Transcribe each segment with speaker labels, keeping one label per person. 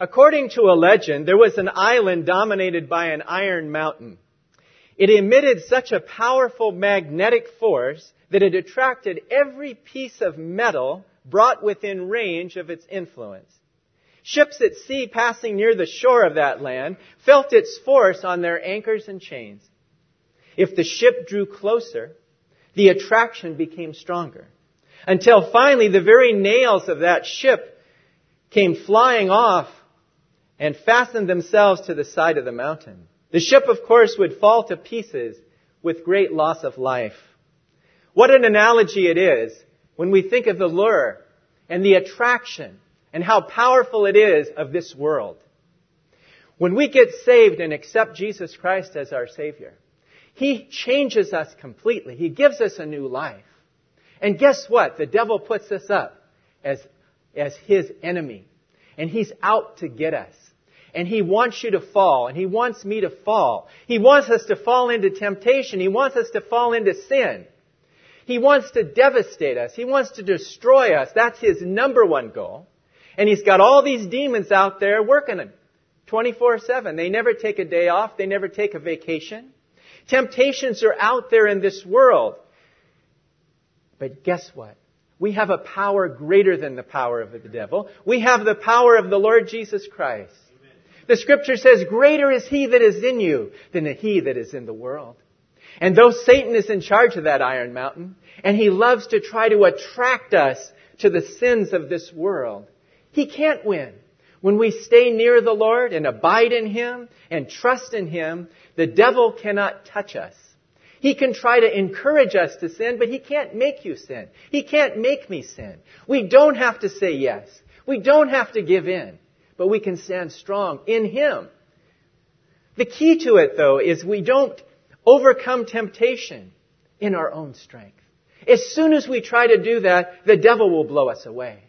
Speaker 1: According to a legend, there was an island dominated by an iron mountain. It emitted such a powerful magnetic force that it attracted every piece of metal brought within range of its influence. Ships at sea passing near the shore of that land felt its force on their anchors and chains. If the ship drew closer, the attraction became stronger. Until finally the very nails of that ship came flying off and fastened themselves to the side of the mountain. The ship, of course, would fall to pieces with great loss of life. What an analogy it is when we think of the lure and the attraction and how powerful it is of this world. When we get saved and accept Jesus Christ as our Savior, He changes us completely. He gives us a new life. And guess what? The devil puts us up as, as His enemy. And He's out to get us. And He wants you to fall. And He wants me to fall. He wants us to fall into temptation. He wants us to fall into sin. He wants to devastate us. He wants to destroy us. That's His number one goal. And he's got all these demons out there working him 24 7. They never take a day off. They never take a vacation. Temptations are out there in this world. But guess what? We have a power greater than the power of the devil. We have the power of the Lord Jesus Christ. The scripture says, greater is he that is in you than he that is in the world. And though Satan is in charge of that iron mountain, and he loves to try to attract us to the sins of this world, he can't win. When we stay near the Lord and abide in Him and trust in Him, the devil cannot touch us. He can try to encourage us to sin, but he can't make you sin. He can't make me sin. We don't have to say yes. We don't have to give in, but we can stand strong in Him. The key to it, though, is we don't overcome temptation in our own strength. As soon as we try to do that, the devil will blow us away.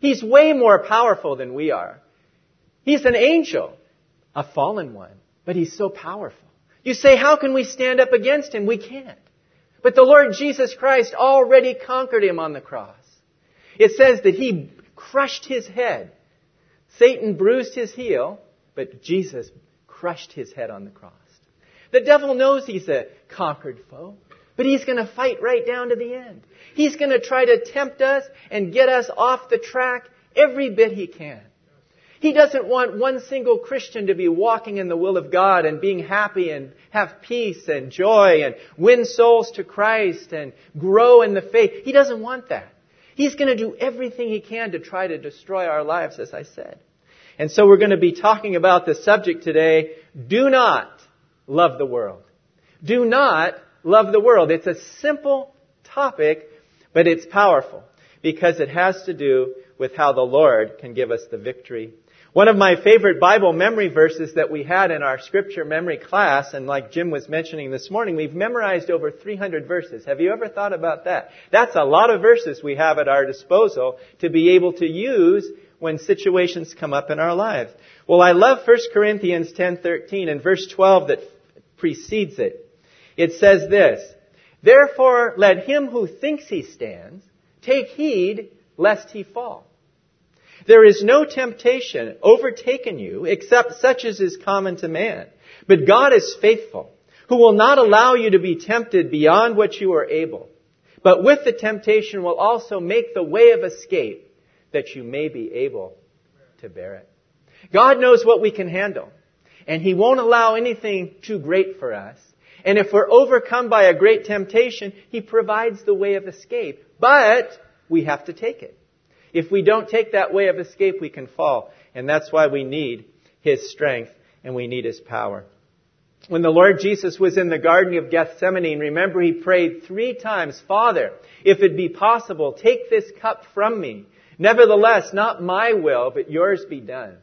Speaker 1: He's way more powerful than we are. He's an angel, a fallen one, but he's so powerful. You say, how can we stand up against him? We can't. But the Lord Jesus Christ already conquered him on the cross. It says that he crushed his head. Satan bruised his heel, but Jesus crushed his head on the cross. The devil knows he's a conquered foe. But he's going to fight right down to the end. He's going to try to tempt us and get us off the track every bit he can. He doesn't want one single Christian to be walking in the will of God and being happy and have peace and joy and win souls to Christ and grow in the faith. He doesn't want that. He's going to do everything he can to try to destroy our lives, as I said. And so we're going to be talking about the subject today. Do not love the world. Do not love the world. It's a simple topic, but it's powerful because it has to do with how the Lord can give us the victory. One of my favorite Bible memory verses that we had in our scripture memory class, and like Jim was mentioning this morning, we've memorized over 300 verses. Have you ever thought about that? That's a lot of verses we have at our disposal to be able to use when situations come up in our lives. Well, I love 1 Corinthians 10:13 and verse 12 that precedes it. It says this, Therefore let him who thinks he stands take heed lest he fall. There is no temptation overtaken you except such as is common to man. But God is faithful, who will not allow you to be tempted beyond what you are able. But with the temptation will also make the way of escape that you may be able to bear it. God knows what we can handle. And He won't allow anything too great for us. And if we're overcome by a great temptation, He provides the way of escape. But we have to take it. If we don't take that way of escape, we can fall. And that's why we need His strength and we need His power. When the Lord Jesus was in the Garden of Gethsemane, remember He prayed three times, Father, if it be possible, take this cup from me. Nevertheless, not my will, but yours be done.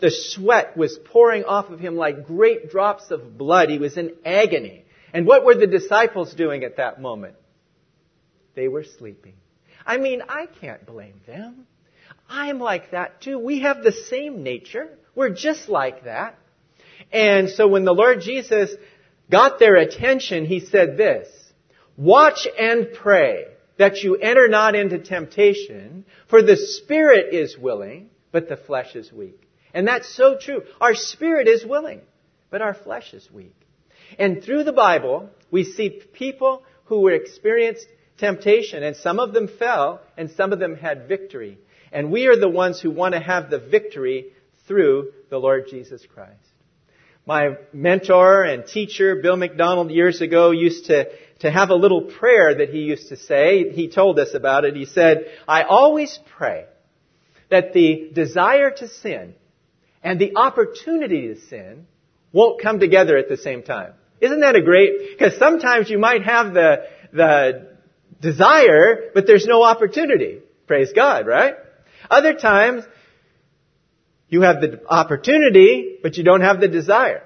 Speaker 1: The sweat was pouring off of him like great drops of blood. He was in agony. And what were the disciples doing at that moment? They were sleeping. I mean, I can't blame them. I'm like that too. We have the same nature. We're just like that. And so when the Lord Jesus got their attention, he said this, Watch and pray that you enter not into temptation, for the spirit is willing, but the flesh is weak. And that's so true. Our spirit is willing, but our flesh is weak. And through the Bible, we see people who were experienced temptation, and some of them fell, and some of them had victory. And we are the ones who want to have the victory through the Lord Jesus Christ. My mentor and teacher, Bill McDonald, years ago used to, to have a little prayer that he used to say. He told us about it. He said, I always pray that the desire to sin and the opportunity to sin won't come together at the same time. Isn't that a great, because sometimes you might have the, the desire, but there's no opportunity. Praise God, right? Other times, you have the opportunity, but you don't have the desire.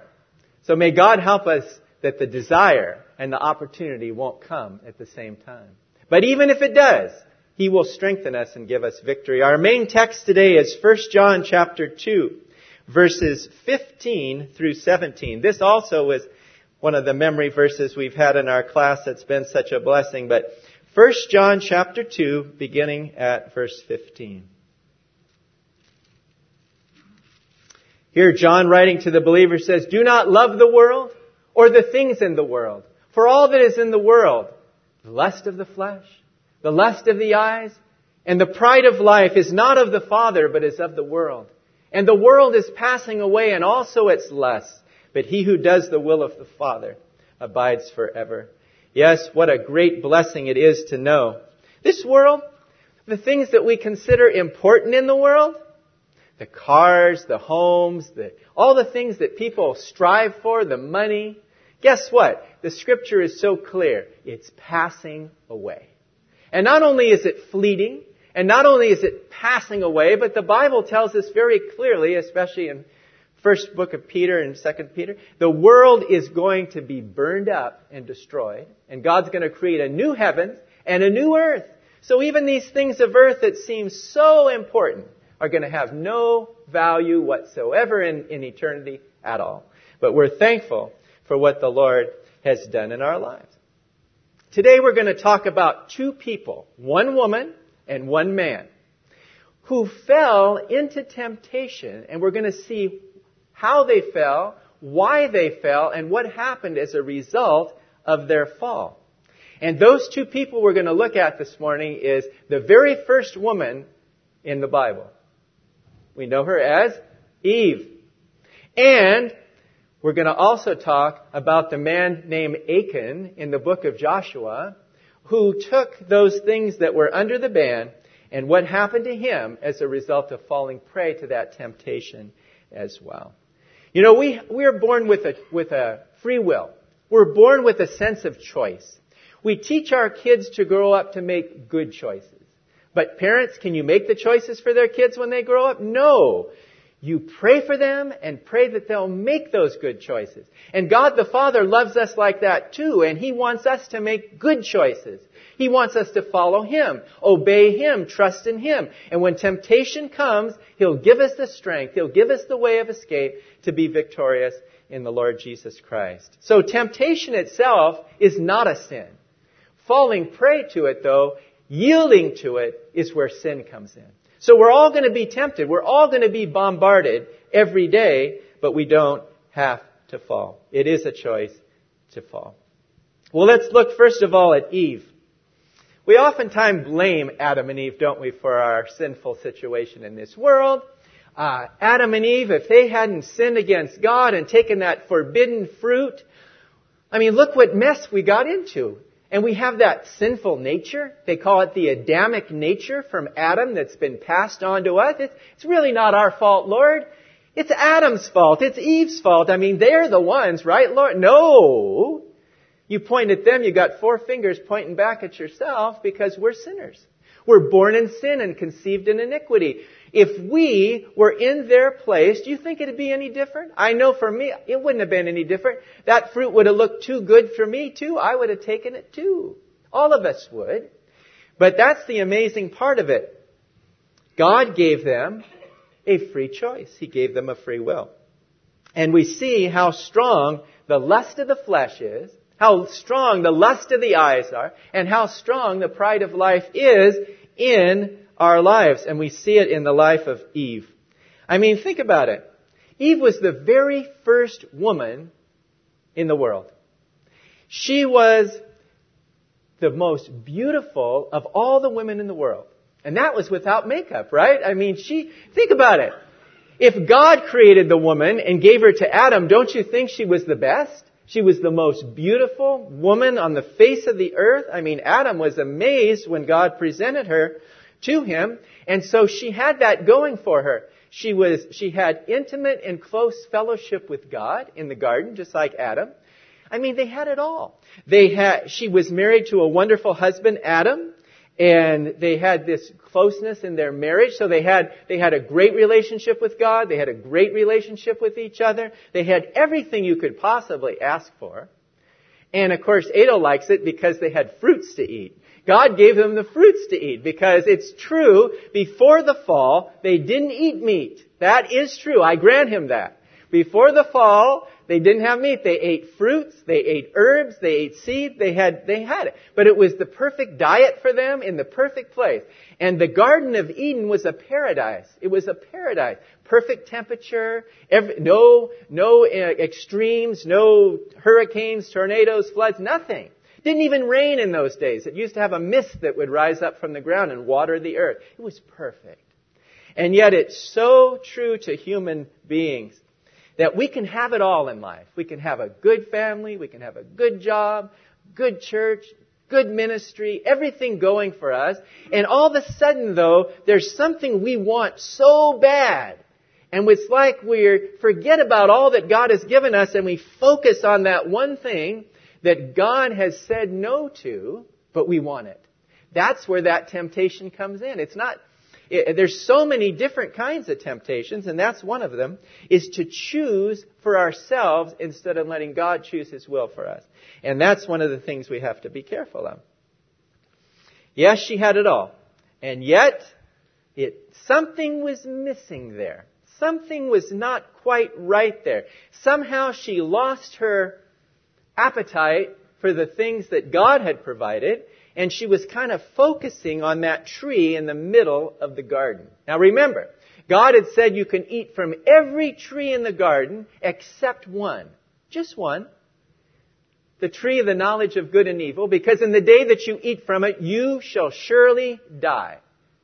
Speaker 1: So may God help us that the desire and the opportunity won't come at the same time. But even if it does, He will strengthen us and give us victory. Our main text today is 1 John chapter 2, verses 15 through 17. This also was one of the memory verses we've had in our class that's been such a blessing, but 1 John chapter 2, beginning at verse 15. Here, John writing to the believer says, Do not love the world or the things in the world. For all that is in the world, the lust of the flesh, the lust of the eyes, and the pride of life is not of the Father, but is of the world. And the world is passing away and also its lusts, but he who does the will of the Father abides forever. Yes, what a great blessing it is to know. This world, the things that we consider important in the world, the cars, the homes, the, all the things that people strive for, the money, guess what? The scripture is so clear. It's passing away. And not only is it fleeting, and not only is it passing away, but the Bible tells us very clearly, especially in first book of Peter and second Peter, the world is going to be burned up and destroyed, and God's going to create a new heaven and a new earth. So even these things of earth that seem so important are going to have no value whatsoever in, in eternity at all. But we're thankful for what the Lord has done in our lives. Today we're going to talk about two people, one woman and one man, who fell into temptation, and we're going to see how they fell, why they fell, and what happened as a result of their fall. And those two people we're going to look at this morning is the very first woman in the Bible. We know her as Eve. And we're going to also talk about the man named Achan in the book of Joshua who took those things that were under the ban and what happened to him as a result of falling prey to that temptation as well. You know, we, we are born with a, with a free will. We're born with a sense of choice. We teach our kids to grow up to make good choices. But parents, can you make the choices for their kids when they grow up? No. You pray for them and pray that they'll make those good choices. And God the Father loves us like that too, and He wants us to make good choices. He wants us to follow Him, obey Him, trust in Him. And when temptation comes, He'll give us the strength, He'll give us the way of escape to be victorious in the Lord Jesus Christ. So temptation itself is not a sin. Falling prey to it though, yielding to it is where sin comes in. So we're all going to be tempted. We're all going to be bombarded every day, but we don't have to fall. It is a choice to fall. Well, let's look first of all at Eve. We oftentimes blame Adam and Eve, don't we, for our sinful situation in this world. Uh, Adam and Eve, if they hadn't sinned against God and taken that forbidden fruit, I mean, look what mess we got into. And we have that sinful nature. They call it the Adamic nature from Adam that's been passed on to us. It's, it's really not our fault, Lord. It's Adam's fault. It's Eve's fault. I mean, they're the ones, right, Lord? No. You point at them, you got four fingers pointing back at yourself because we're sinners. We're born in sin and conceived in iniquity. If we were in their place, do you think it'd be any different? I know for me, it wouldn't have been any different. That fruit would have looked too good for me too. I would have taken it too. All of us would. But that's the amazing part of it. God gave them a free choice. He gave them a free will. And we see how strong the lust of the flesh is how strong the lust of the eyes are, and how strong the pride of life is in our lives. And we see it in the life of Eve. I mean, think about it. Eve was the very first woman in the world. She was the most beautiful of all the women in the world. And that was without makeup, right? I mean, she, think about it. If God created the woman and gave her to Adam, don't you think she was the best? She was the most beautiful woman on the face of the earth. I mean, Adam was amazed when God presented her to him. And so she had that going for her. She was, she had intimate and close fellowship with God in the garden, just like Adam. I mean, they had it all. They had, she was married to a wonderful husband, Adam, and they had this closeness in their marriage. So they had, they had a great relationship with God. They had a great relationship with each other. They had everything you could possibly ask for. And of course, Adel likes it because they had fruits to eat. God gave them the fruits to eat because it's true, before the fall, they didn't eat meat. That is true. I grant him that. Before the fall, they didn't have meat. They ate fruits, they ate herbs, they ate seed, they had, they had it. But it was the perfect diet for them in the perfect place. And the Garden of Eden was a paradise. It was a paradise. Perfect temperature, every, no, no uh, extremes, no hurricanes, tornadoes, floods, nothing. Didn't even rain in those days. It used to have a mist that would rise up from the ground and water the earth. It was perfect. And yet it's so true to human beings that we can have it all in life. We can have a good family, we can have a good job, good church, good ministry, everything going for us. And all of a sudden though, there's something we want so bad. And it's like we forget about all that God has given us and we focus on that one thing that God has said no to, but we want it. That's where that temptation comes in. It's not, it, there's so many different kinds of temptations, and that's one of them, is to choose for ourselves instead of letting God choose His will for us. And that's one of the things we have to be careful of. Yes, she had it all. And yet, it, something was missing there. Something was not quite right there. Somehow she lost her appetite for the things that God had provided, and she was kind of focusing on that tree in the middle of the garden. Now remember, God had said you can eat from every tree in the garden except one. Just one. The tree of the knowledge of good and evil, because in the day that you eat from it, you shall surely die.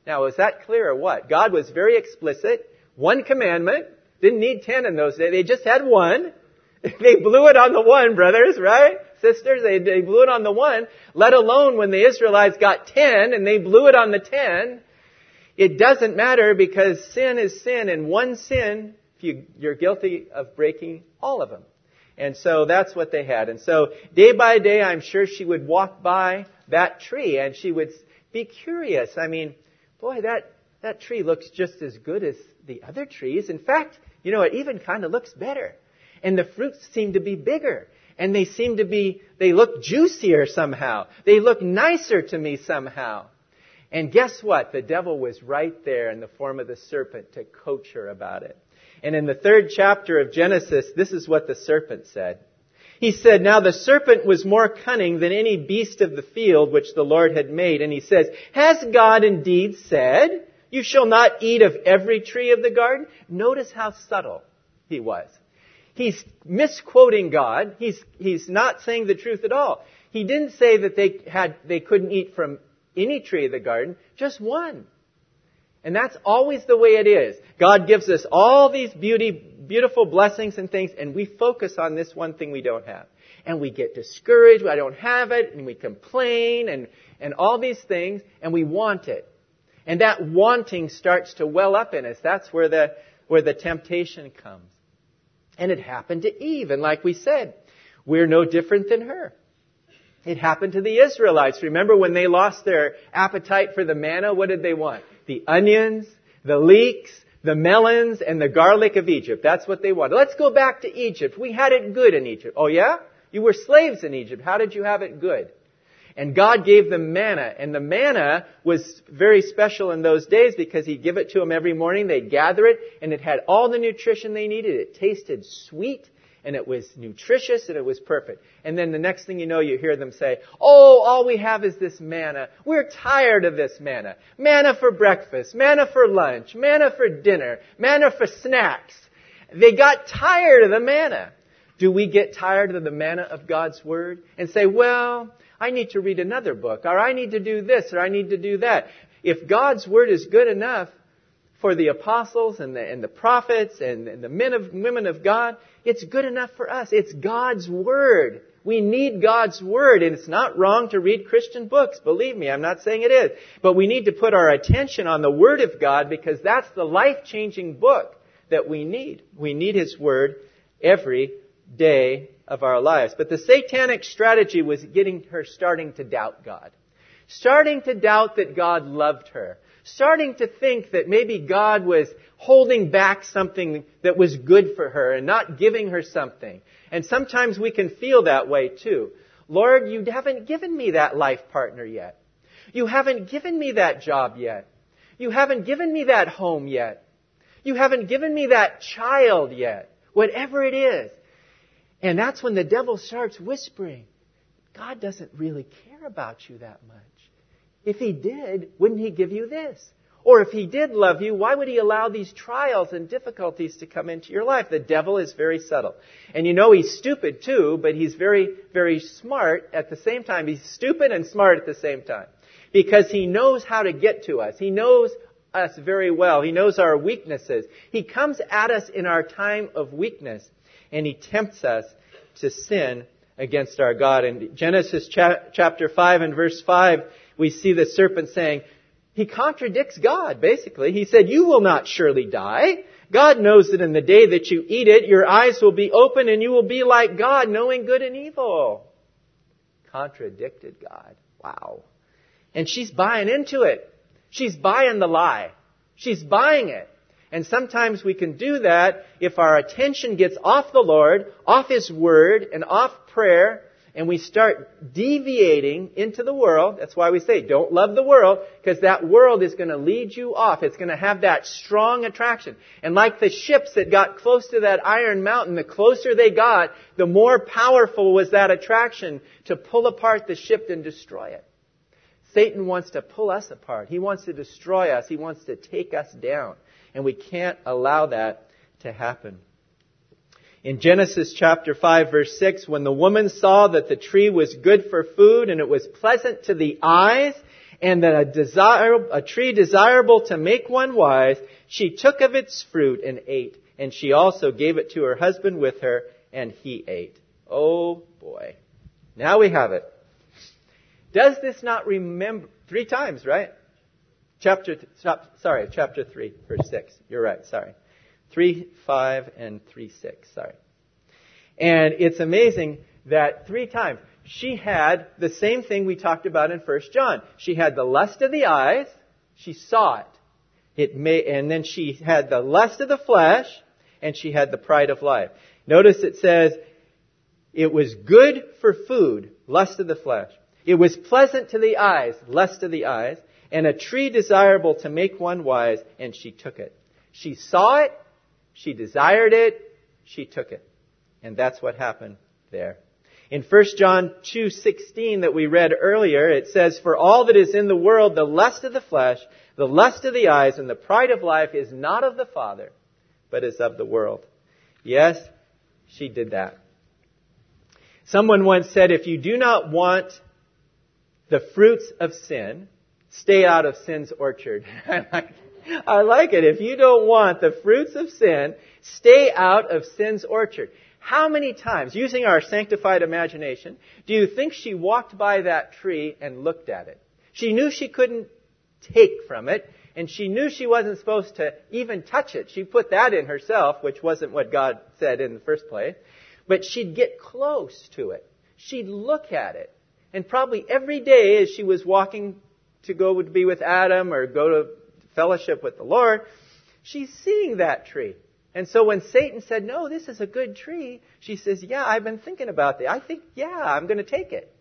Speaker 1: Now, is that clear or what? God was very explicit. One commandment. Didn't need ten in those days. They just had one. they blew it on the one, brothers, right? Sisters, they, they blew it on the one, let alone when the Israelites got ten and they blew it on the ten. It doesn't matter because sin is sin and one sin, you, you're guilty of breaking all of them. And so that's what they had. And so day by day, I'm sure she would walk by that tree and she would be curious. I mean, boy, that, that tree looks just as good as the other trees. In fact, you know, it even kind of looks better and the fruits seem to be bigger. And they seem to be, they look juicier somehow. They look nicer to me somehow. And guess what? The devil was right there in the form of the serpent to coach her about it. And in the third chapter of Genesis, this is what the serpent said. He said, Now the serpent was more cunning than any beast of the field which the Lord had made. And he says, Has God indeed said, You shall not eat of every tree of the garden? Notice how subtle he was. He's misquoting God. He's, he's not saying the truth at all. He didn't say that they had, they couldn't eat from any tree of the garden, just one. And that's always the way it is. God gives us all these beauty, beautiful blessings and things, and we focus on this one thing we don't have. And we get discouraged, I don't have it, and we complain, and, and all these things, and we want it. And that wanting starts to well up in us. That's where the, where the temptation comes. And it happened to Eve. And like we said, we're no different than her. It happened to the Israelites. Remember when they lost their appetite for the manna, what did they want? The onions, the leeks, the melons, and the garlic of Egypt. That's what they wanted. Let's go back to Egypt. We had it good in Egypt. Oh yeah? You were slaves in Egypt. How did you have it good? And God gave them manna. And the manna was very special in those days because He'd give it to them every morning. They'd gather it and it had all the nutrition they needed. It tasted sweet and it was nutritious and it was perfect. And then the next thing you know, you hear them say, Oh, all we have is this manna. We're tired of this manna. Manna for breakfast, manna for lunch, manna for dinner, manna for snacks. They got tired of the manna. Do we get tired of the manna of God's Word and say, well, I need to read another book, or I need to do this, or I need to do that? If God's Word is good enough for the apostles and the, and the prophets and, and the men of, women of God, it's good enough for us. It's God's Word. We need God's Word, and it's not wrong to read Christian books. Believe me, I'm not saying it is. But we need to put our attention on the Word of God because that's the life-changing book that we need. We need His Word every day of our lives. But the satanic strategy was getting her starting to doubt God. Starting to doubt that God loved her. Starting to think that maybe God was holding back something that was good for her and not giving her something. And sometimes we can feel that way too. Lord, you haven't given me that life partner yet. You haven't given me that job yet. You haven't given me that home yet. You haven't given me that child yet. Whatever it is. And that's when the devil starts whispering, God doesn't really care about you that much. If he did, wouldn't he give you this? Or if he did love you, why would he allow these trials and difficulties to come into your life? The devil is very subtle. And you know he's stupid too, but he's very, very smart at the same time. He's stupid and smart at the same time. Because he knows how to get to us. He knows us very well. He knows our weaknesses. He comes at us in our time of weakness and he tempts us to sin against our God. In Genesis chapter 5 and verse 5, we see the serpent saying, he contradicts God, basically. He said, you will not surely die. God knows that in the day that you eat it, your eyes will be open and you will be like God, knowing good and evil. Contradicted God. Wow. And she's buying into it. She's buying the lie. She's buying it. And sometimes we can do that if our attention gets off the Lord, off His Word, and off prayer, and we start deviating into the world. That's why we say don't love the world, because that world is going to lead you off. It's going to have that strong attraction. And like the ships that got close to that iron mountain, the closer they got, the more powerful was that attraction to pull apart the ship and destroy it. Satan wants to pull us apart. He wants to destroy us. He wants to take us down. And we can't allow that to happen. In Genesis chapter 5 verse 6, when the woman saw that the tree was good for food and it was pleasant to the eyes and that a, desire, a tree desirable to make one wise, she took of its fruit and ate. And she also gave it to her husband with her and he ate. Oh boy. Now we have it. Does this not remember, three times, right? Chapter, sorry, chapter 3, verse 6. You're right, sorry. 3, 5, and 3, 6, sorry. And it's amazing that three times she had the same thing we talked about in 1 John. She had the lust of the eyes, she saw it. It may, and then she had the lust of the flesh, and she had the pride of life. Notice it says, it was good for food, lust of the flesh. It was pleasant to the eyes, lust of the eyes and a tree desirable to make one wise, and she took it. She saw it, she desired it, she took it. And that's what happened there. In 1 John 2:16 that we read earlier, it says, "For all that is in the world, the lust of the flesh, the lust of the eyes, and the pride of life is not of the Father, but is of the world." Yes, she did that. Someone once said, if you do not want the fruits of sin, stay out of sin's orchard. I like it. If you don't want the fruits of sin, stay out of sin's orchard. How many times, using our sanctified imagination, do you think she walked by that tree and looked at it? She knew she couldn't take from it, and she knew she wasn't supposed to even touch it. She put that in herself, which wasn't what God said in the first place. But she'd get close to it. She'd look at it. And probably every day as she was walking to go to be with Adam or go to fellowship with the Lord, she's seeing that tree. And so when Satan said, no, this is a good tree, she says, yeah, I've been thinking about that. I think, yeah, I'm going to take it.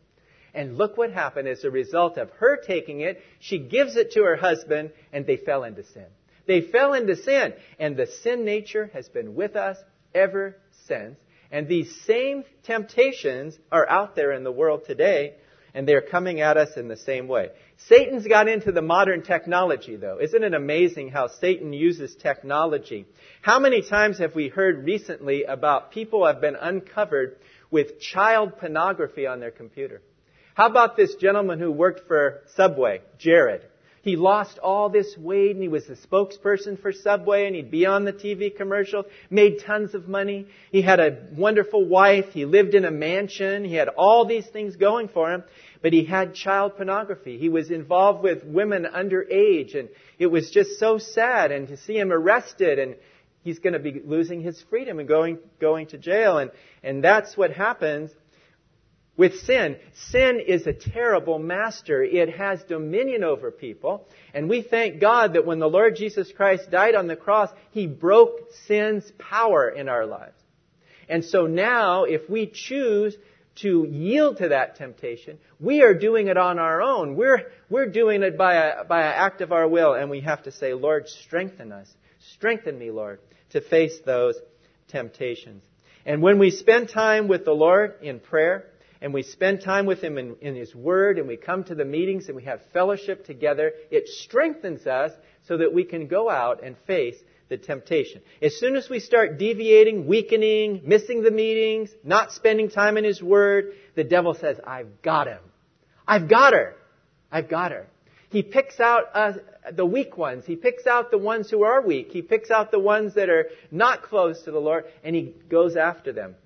Speaker 1: And look what happened as a result of her taking it. She gives it to her husband and they fell into sin. They fell into sin and the sin nature has been with us ever since. And these same temptations are out there in the world today, and they're coming at us in the same way. Satan's got into the modern technology, though. Isn't it amazing how Satan uses technology? How many times have we heard recently about people have been uncovered with child pornography on their computer? How about this gentleman who worked for Subway, Jared? He lost all this weight and he was the spokesperson for Subway and he'd be on the TV commercial, made tons of money. He had a wonderful wife. He lived in a mansion. He had all these things going for him, but he had child pornography. He was involved with women underage and it was just so sad and to see him arrested and he's going to be losing his freedom and going, going to jail and, and that's what happens with sin. Sin is a terrible master. It has dominion over people. And we thank God that when the Lord Jesus Christ died on the cross, He broke sin's power in our lives. And so now, if we choose to yield to that temptation, we are doing it on our own. We're, we're doing it by a, by an act of our will, and we have to say, Lord, strengthen us. Strengthen me, Lord, to face those temptations. And when we spend time with the Lord in prayer, and we spend time with Him in, in, His Word and we come to the meetings and we have fellowship together, it strengthens us so that we can go out and face the temptation. As soon as we start deviating, weakening, missing the meetings, not spending time in His Word, the devil says, I've got him. I've got her. I've got her. He picks out uh, the weak ones. He picks out the ones who are weak. He picks out the ones that are not close to the Lord, and he goes after them.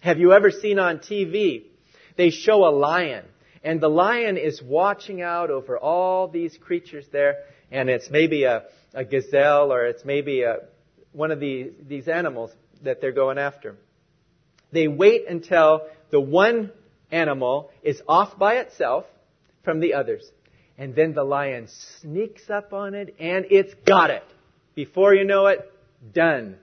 Speaker 1: Have you ever seen on TV they show a lion. And the lion is watching out over all these creatures there. And it's maybe a, a gazelle or it's maybe a, one of the, these animals that they're going after. They wait until the one animal is off by itself from the others. And then the lion sneaks up on it and it's got it. Before you know it, done.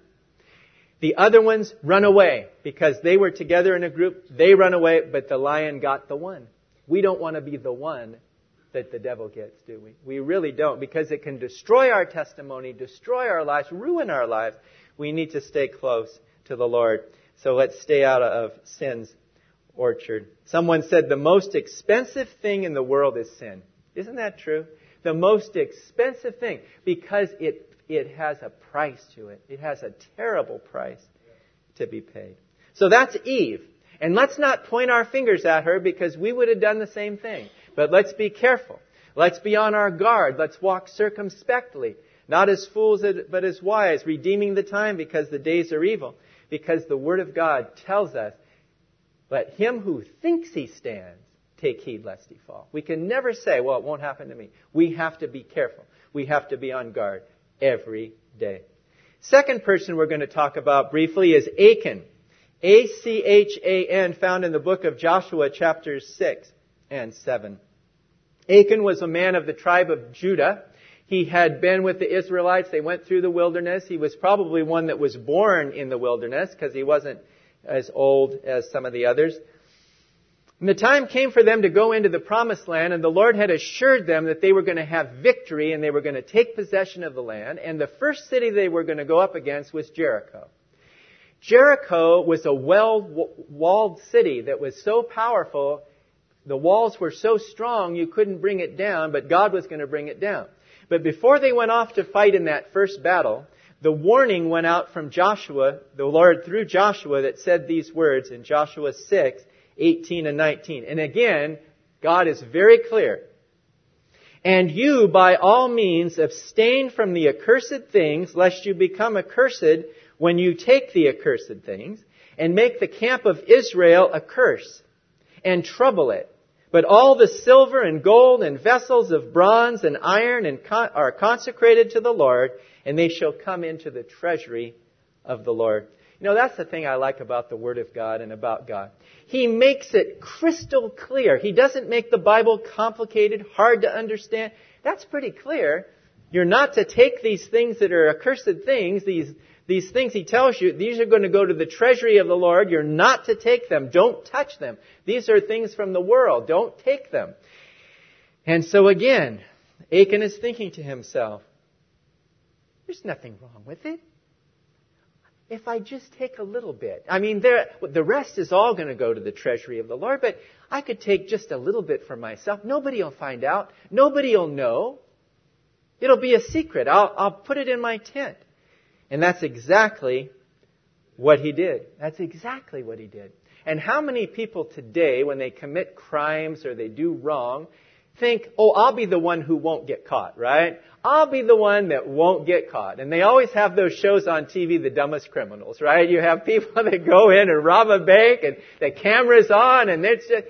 Speaker 1: The other ones run away because they were together in a group. They run away, but the lion got the one. We don't want to be the one that the devil gets, do we? We really don't because it can destroy our testimony, destroy our lives, ruin our lives. We need to stay close to the Lord. So let's stay out of sin's orchard. Someone said the most expensive thing in the world is sin. Isn't that true? The most expensive thing because it it has a price to it. It has a terrible price to be paid. So that's Eve. And let's not point our fingers at her because we would have done the same thing. But let's be careful. Let's be on our guard. Let's walk circumspectly. Not as fools, but as wise, redeeming the time because the days are evil. Because the Word of God tells us, let him who thinks he stands take heed lest he fall. We can never say, well, it won't happen to me. We have to be careful. We have to be on guard every day. Second person we're going to talk about briefly is Achan. A-C-H-A-N found in the book of Joshua chapters 6 and 7. Achan was a man of the tribe of Judah. He had been with the Israelites. They went through the wilderness. He was probably one that was born in the wilderness because he wasn't as old as some of the others. And the time came for them to go into the promised land, and the Lord had assured them that they were going to have victory and they were going to take possession of the land. And the first city they were going to go up against was Jericho. Jericho was a well-walled city that was so powerful, the walls were so strong you couldn't bring it down, but God was going to bring it down. But before they went off to fight in that first battle, the warning went out from Joshua, the Lord through Joshua that said these words in Joshua 6, 18 and 19. And again, God is very clear. And you, by all means, abstain from the accursed things, lest you become accursed when you take the accursed things, and make the camp of Israel a curse, and trouble it. But all the silver and gold and vessels of bronze and iron and con- are consecrated to the Lord, and they shall come into the treasury of the Lord. You know, that's the thing I like about the Word of God and about God. He makes it crystal clear. He doesn't make the Bible complicated, hard to understand. That's pretty clear. You're not to take these things that are accursed things, these, these things he tells you, these are going to go to the treasury of the Lord. You're not to take them. Don't touch them. These are things from the world. Don't take them. And so again, Achan is thinking to himself, there's nothing wrong with it. If I just take a little bit. I mean, there, the rest is all going to go to the treasury of the Lord, but I could take just a little bit for myself. Nobody will find out. Nobody will know. It'll be a secret. I'll, I'll put it in my tent. And that's exactly what he did. That's exactly what he did. And how many people today, when they commit crimes or they do wrong, think, oh, I'll be the one who won't get caught, right? I'll be the one that won't get caught. And they always have those shows on TV, The Dumbest Criminals, right? You have people that go in and rob a bank and the camera's on and it's just,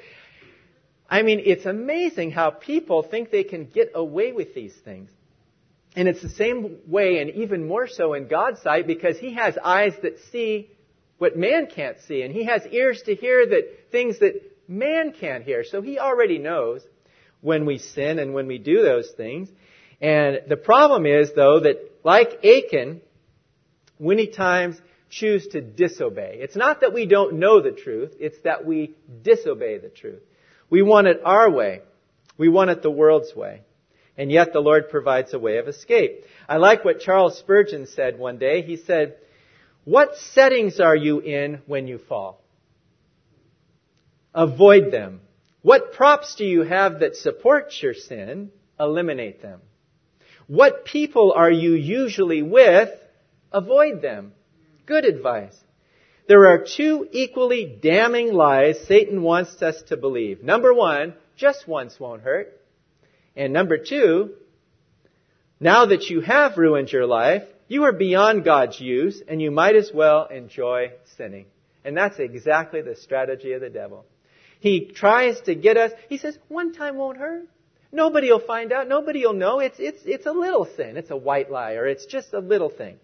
Speaker 1: I mean, it's amazing how people think they can get away with these things. And it's the same way and even more so in God's sight because He has eyes that see what man can't see and He has ears to hear that things that man can't hear. So He already knows when we sin and when we do those things. And the problem is though that like Achan, many times choose to disobey. It's not that we don't know the truth, it's that we disobey the truth. We want it our way. We want it the world's way. And yet the Lord provides a way of escape. I like what Charles Spurgeon said one day. He said, What settings are you in when you fall? Avoid them. What props do you have that support your sin? Eliminate them. What people are you usually with? Avoid them. Good advice. There are two equally damning lies Satan wants us to believe. Number one, just once won't hurt. And number two, now that you have ruined your life, you are beyond God's use and you might as well enjoy sinning. And that's exactly the strategy of the devil. He tries to get us, he says, one time won't hurt. Nobody will find out. Nobody will know. It's, it's, it's a little sin. It's a white lie or it's just a little thing.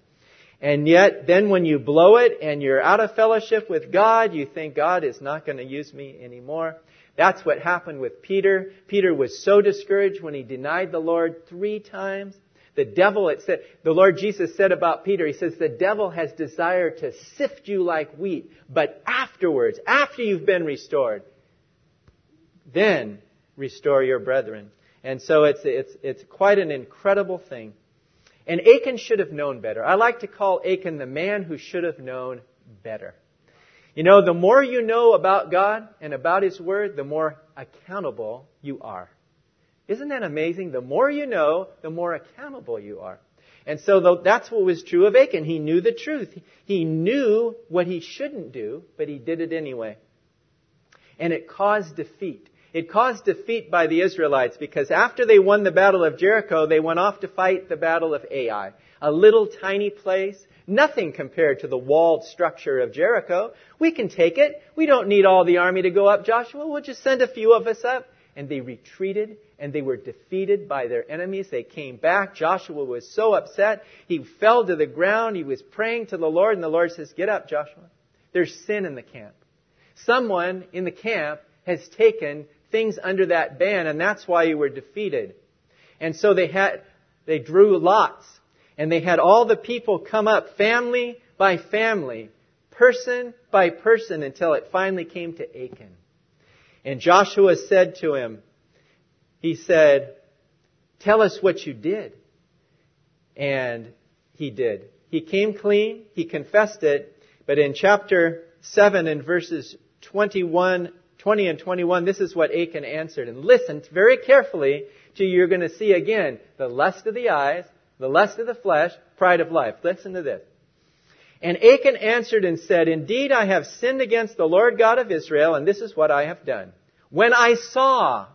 Speaker 1: And yet, then when you blow it and you're out of fellowship with God, you think God is not going to use me anymore. That's what happened with Peter. Peter was so discouraged when he denied the Lord three times. The devil, it said, the Lord Jesus said about Peter, he says, the devil has desired to sift you like wheat, but afterwards, after you've been restored, then restore your brethren. And so it's, it's, it's quite an incredible thing. And Achan should have known better. I like to call Achan the man who should have known better. You know, the more you know about God and about His Word, the more accountable you are. Isn't that amazing? The more you know, the more accountable you are. And so that's what was true of Achan. He knew the truth. He knew what he shouldn't do, but he did it anyway. And it caused defeat. It caused defeat by the Israelites because after they won the battle of Jericho, they went off to fight the battle of Ai. A little tiny place Nothing compared to the walled structure of Jericho. We can take it. We don't need all the army to go up, Joshua. We'll just send a few of us up. And they retreated and they were defeated by their enemies. They came back. Joshua was so upset. He fell to the ground. He was praying to the Lord and the Lord says, get up, Joshua. There's sin in the camp. Someone in the camp has taken things under that ban and that's why you were defeated. And so they had, they drew lots and they had all the people come up family by family, person by person, until it finally came to Achan. And Joshua said to him, he said, tell us what you did. And he did. He came clean, he confessed it, but in chapter 7 and verses 21, 20 and 21, this is what Achan answered. And listen very carefully to you're going to see again the lust of the eyes, the lust of the flesh, pride of life. Listen to this. And Achan answered and said, Indeed, I have sinned against the Lord God of Israel, and this is what I have done. When I saw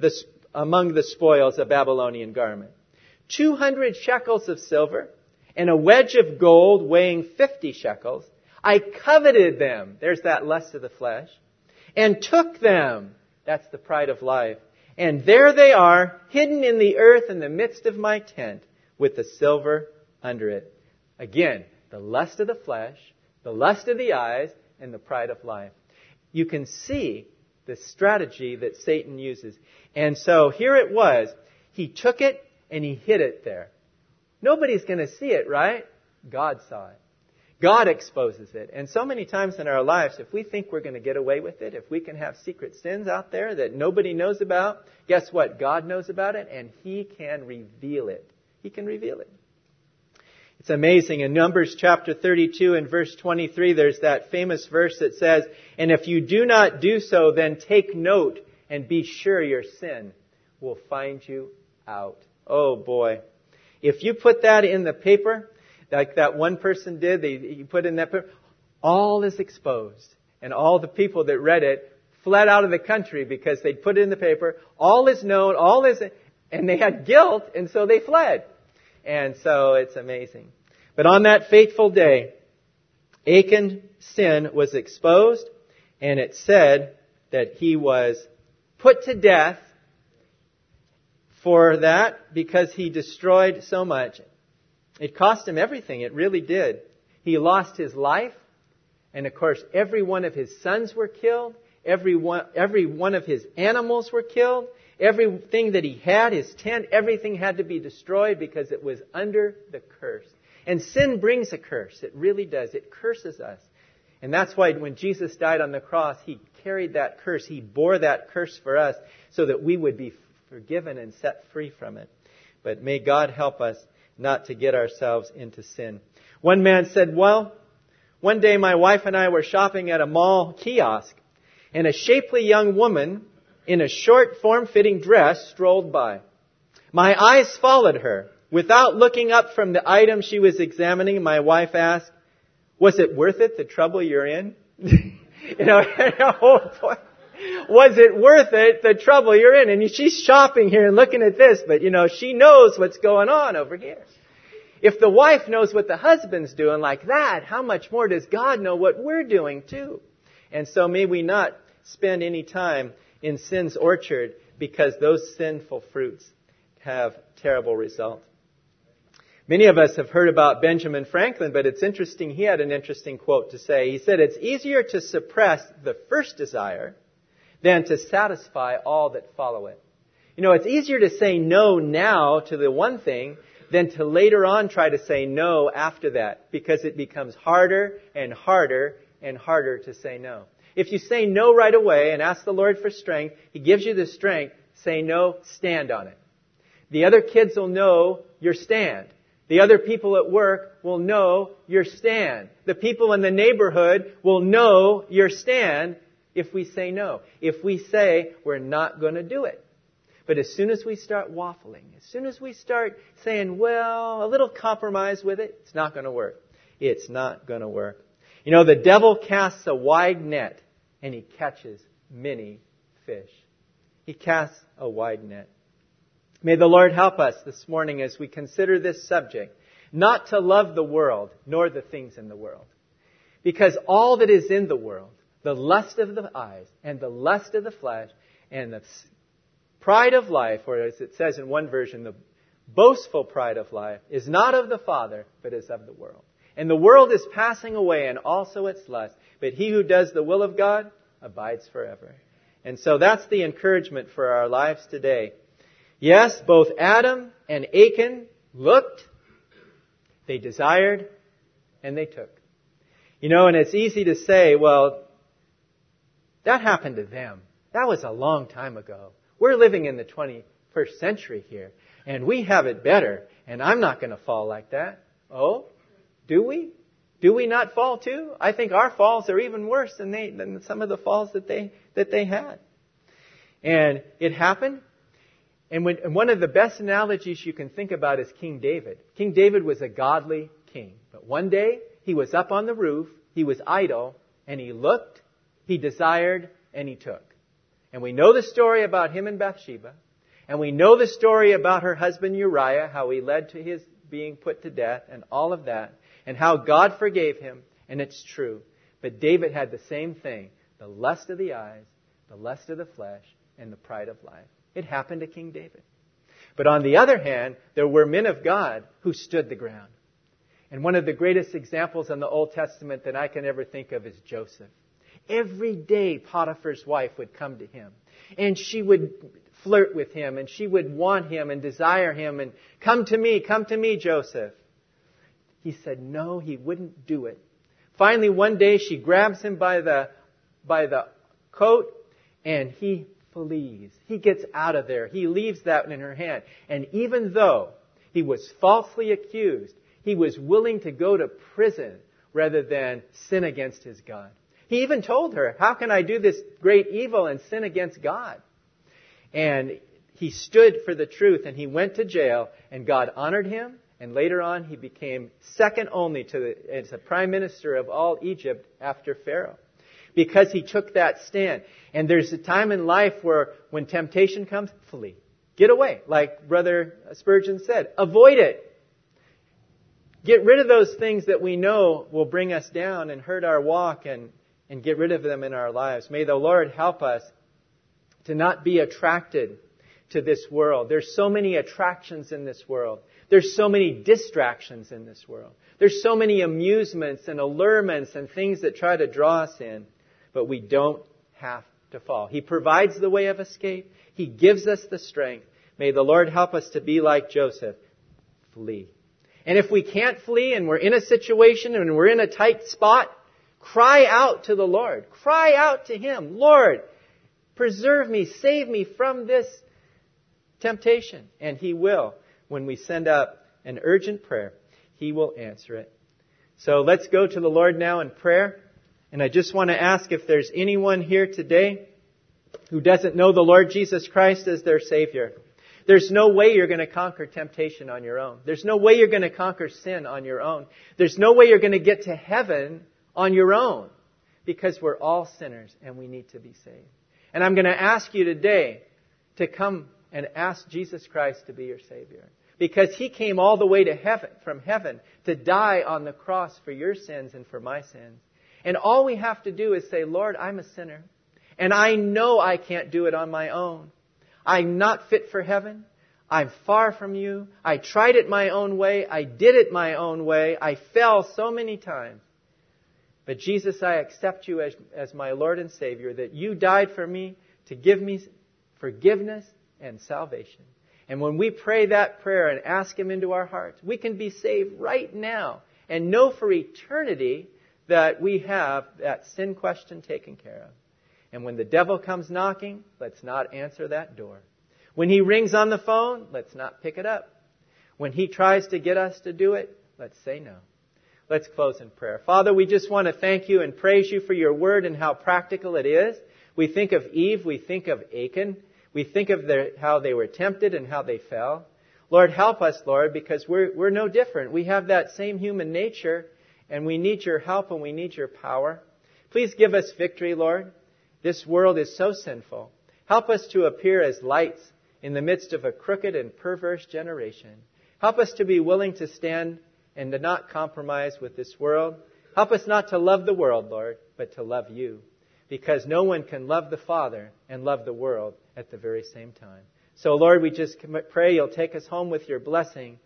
Speaker 1: the, among the spoils a Babylonian garment, 200 shekels of silver, and a wedge of gold weighing 50 shekels, I coveted them. There's that lust of the flesh. And took them. That's the pride of life. And there they are, hidden in the earth in the midst of my tent with the silver under it. Again, the lust of the flesh, the lust of the eyes, and the pride of life. You can see the strategy that Satan uses. And so here it was. He took it and he hid it there. Nobody's going to see it, right? God saw it. God exposes it. And so many times in our lives, if we think we're going to get away with it, if we can have secret sins out there that nobody knows about, guess what? God knows about it and He can reveal it. He can reveal it. It's amazing. In Numbers chapter 32 and verse 23, there's that famous verse that says, And if you do not do so, then take note and be sure your sin will find you out. Oh boy. If you put that in the paper, like that one person did, they, you put in that paper, all is exposed. And all the people that read it fled out of the country because they'd put it in the paper. All is known, all is, and they had guilt, and so they fled. And so it's amazing. But on that fateful day, Achan's sin was exposed, and it said that he was put to death for that because he destroyed so much. It cost him everything. It really did. He lost his life. And of course, every one of his sons were killed. Every one, every one of his animals were killed. Everything that he had, his tent, everything had to be destroyed because it was under the curse. And sin brings a curse. It really does. It curses us. And that's why when Jesus died on the cross, he carried that curse. He bore that curse for us so that we would be forgiven and set free from it. But may God help us not to get ourselves into sin. One man said, well, one day my wife and I were shopping at a mall kiosk and a shapely young woman in a short form-fitting dress strolled by. My eyes followed her. Without looking up from the item she was examining, my wife asked, was it worth it, the trouble you're in? you know, was it worth it, the trouble you're in? And she's shopping here and looking at this, but you know, she knows what's going on over here. If the wife knows what the husband's doing like that, how much more does God know what we're doing too? And so may we not spend any time in sin's orchard because those sinful fruits have terrible results. Many of us have heard about Benjamin Franklin, but it's interesting. He had an interesting quote to say. He said, It's easier to suppress the first desire than to satisfy all that follow it. You know, it's easier to say no now to the one thing than to later on try to say no after that because it becomes harder and harder and harder to say no. If you say no right away and ask the Lord for strength, He gives you the strength. Say no, stand on it. The other kids will know your stand. The other people at work will know your stand. The people in the neighborhood will know your stand if we say no. If we say we're not going to do it. But as soon as we start waffling, as soon as we start saying, well, a little compromise with it, it's not going to work. It's not going to work. You know, the devil casts a wide net and he catches many fish. He casts a wide net. May the Lord help us this morning as we consider this subject, not to love the world nor the things in the world. Because all that is in the world, the lust of the eyes and the lust of the flesh and the pride of life, or as it says in one version, the boastful pride of life, is not of the Father, but is of the world. And the world is passing away and also its lust. But he who does the will of God abides forever. And so that's the encouragement for our lives today. Yes, both Adam and Achan looked, they desired, and they took. You know, and it's easy to say, well, that happened to them. That was a long time ago. We're living in the 21st century here, and we have it better, and I'm not going to fall like that. Oh? Do we? Do we not fall too? I think our falls are even worse than they than some of the falls that they that they had. And it happened. And, when, and one of the best analogies you can think about is King David. King David was a godly king. But one day, he was up on the roof, he was idle, and he looked, he desired, and he took. And we know the story about him and Bathsheba. And we know the story about her husband Uriah, how he led to his being put to death, and all of that and how God forgave him, and it's true. But David had the same thing the lust of the eyes, the lust of the flesh, and the pride of life. It happened to King David. But on the other hand, there were men of God who stood the ground. And one of the greatest examples in the Old Testament that I can ever think of is Joseph. Every day, Potiphar's wife would come to him, and she would flirt with him, and she would want him and desire him, and come to me, come to me, Joseph. He said no, he wouldn't do it. Finally, one day she grabs him by the, by the coat and he flees. He gets out of there. He leaves that in her hand. And even though he was falsely accused, He was willing to go to prison rather than sin against his God. He even told her, How can I do this great evil and sin against God? And he stood for the truth and he went to jail and God honored him and later on he became second only to the, as a prime minister of all Egypt after Pharaoh because he took that stand. And there's a time in life where when temptation comes, flee. Get away. Like Brother Spurgeon said, avoid it. Get rid of those things that we know will bring us down and hurt our walk and, and get rid of them in our lives. May the Lord help us to not be attracted to this world. There's so many attractions in this world. There's so many distractions in this world. There's so many amusements and allurements and things that try to draw us in, but we don't have to fall. He provides the way of escape. He gives us the strength. May the Lord help us to be like Joseph. Flee. And if we can't flee and we're in a situation and we're in a tight spot, cry out to the Lord. Cry out to Him. Lord, preserve me, save me from this temptation. And He will. When we send up an urgent prayer, He will answer it. So let's go to the Lord now in prayer. And I just want to ask if there's anyone here today who doesn't know the Lord Jesus Christ as their Savior. There's no way you're going to conquer temptation on your own. There's no way you're going to conquer sin on your own. There's no way you're going to get to heaven on your own because we're all sinners and we need to be saved. And I'm going to ask you today to come and ask Jesus Christ to be your Savior. Because He came all the way to heaven, from heaven, to die on the cross for your sins and for my sins. And all we have to do is say, Lord, I'm a sinner. And I know I can't do it on my own. I'm not fit for heaven. I'm far from you. I tried it my own way. I did it my own way. I fell so many times. But Jesus, I accept you as, as my Lord and Savior, that you died for me to give me forgiveness and salvation. And when we pray that prayer and ask Him into our hearts, we can be saved right now and know for eternity that we have that sin question taken care of. And when the devil comes knocking, let's not answer that door. When he rings on the phone, let's not pick it up. When he tries to get us to do it, let's say no. Let's close in prayer. Father, we just want to thank you and praise you for your word and how practical it is. We think of Eve, we think of Achan, we think of their, how they were tempted and how they fell. Lord, help us, Lord, because we're, we're no different. We have that same human nature, and we need your help and we need your power. Please give us victory, Lord. This world is so sinful. Help us to appear as lights in the midst of a crooked and perverse generation. Help us to be willing to stand and to not compromise with this world. Help us not to love the world, Lord, but to love you. Because no one can love the Father and love the world at the very same time. So, Lord, we just pray you'll take us home with your blessing.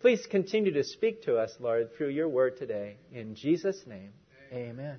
Speaker 1: Please continue to speak to us, Lord, through your word today. In Jesus' name, amen. amen.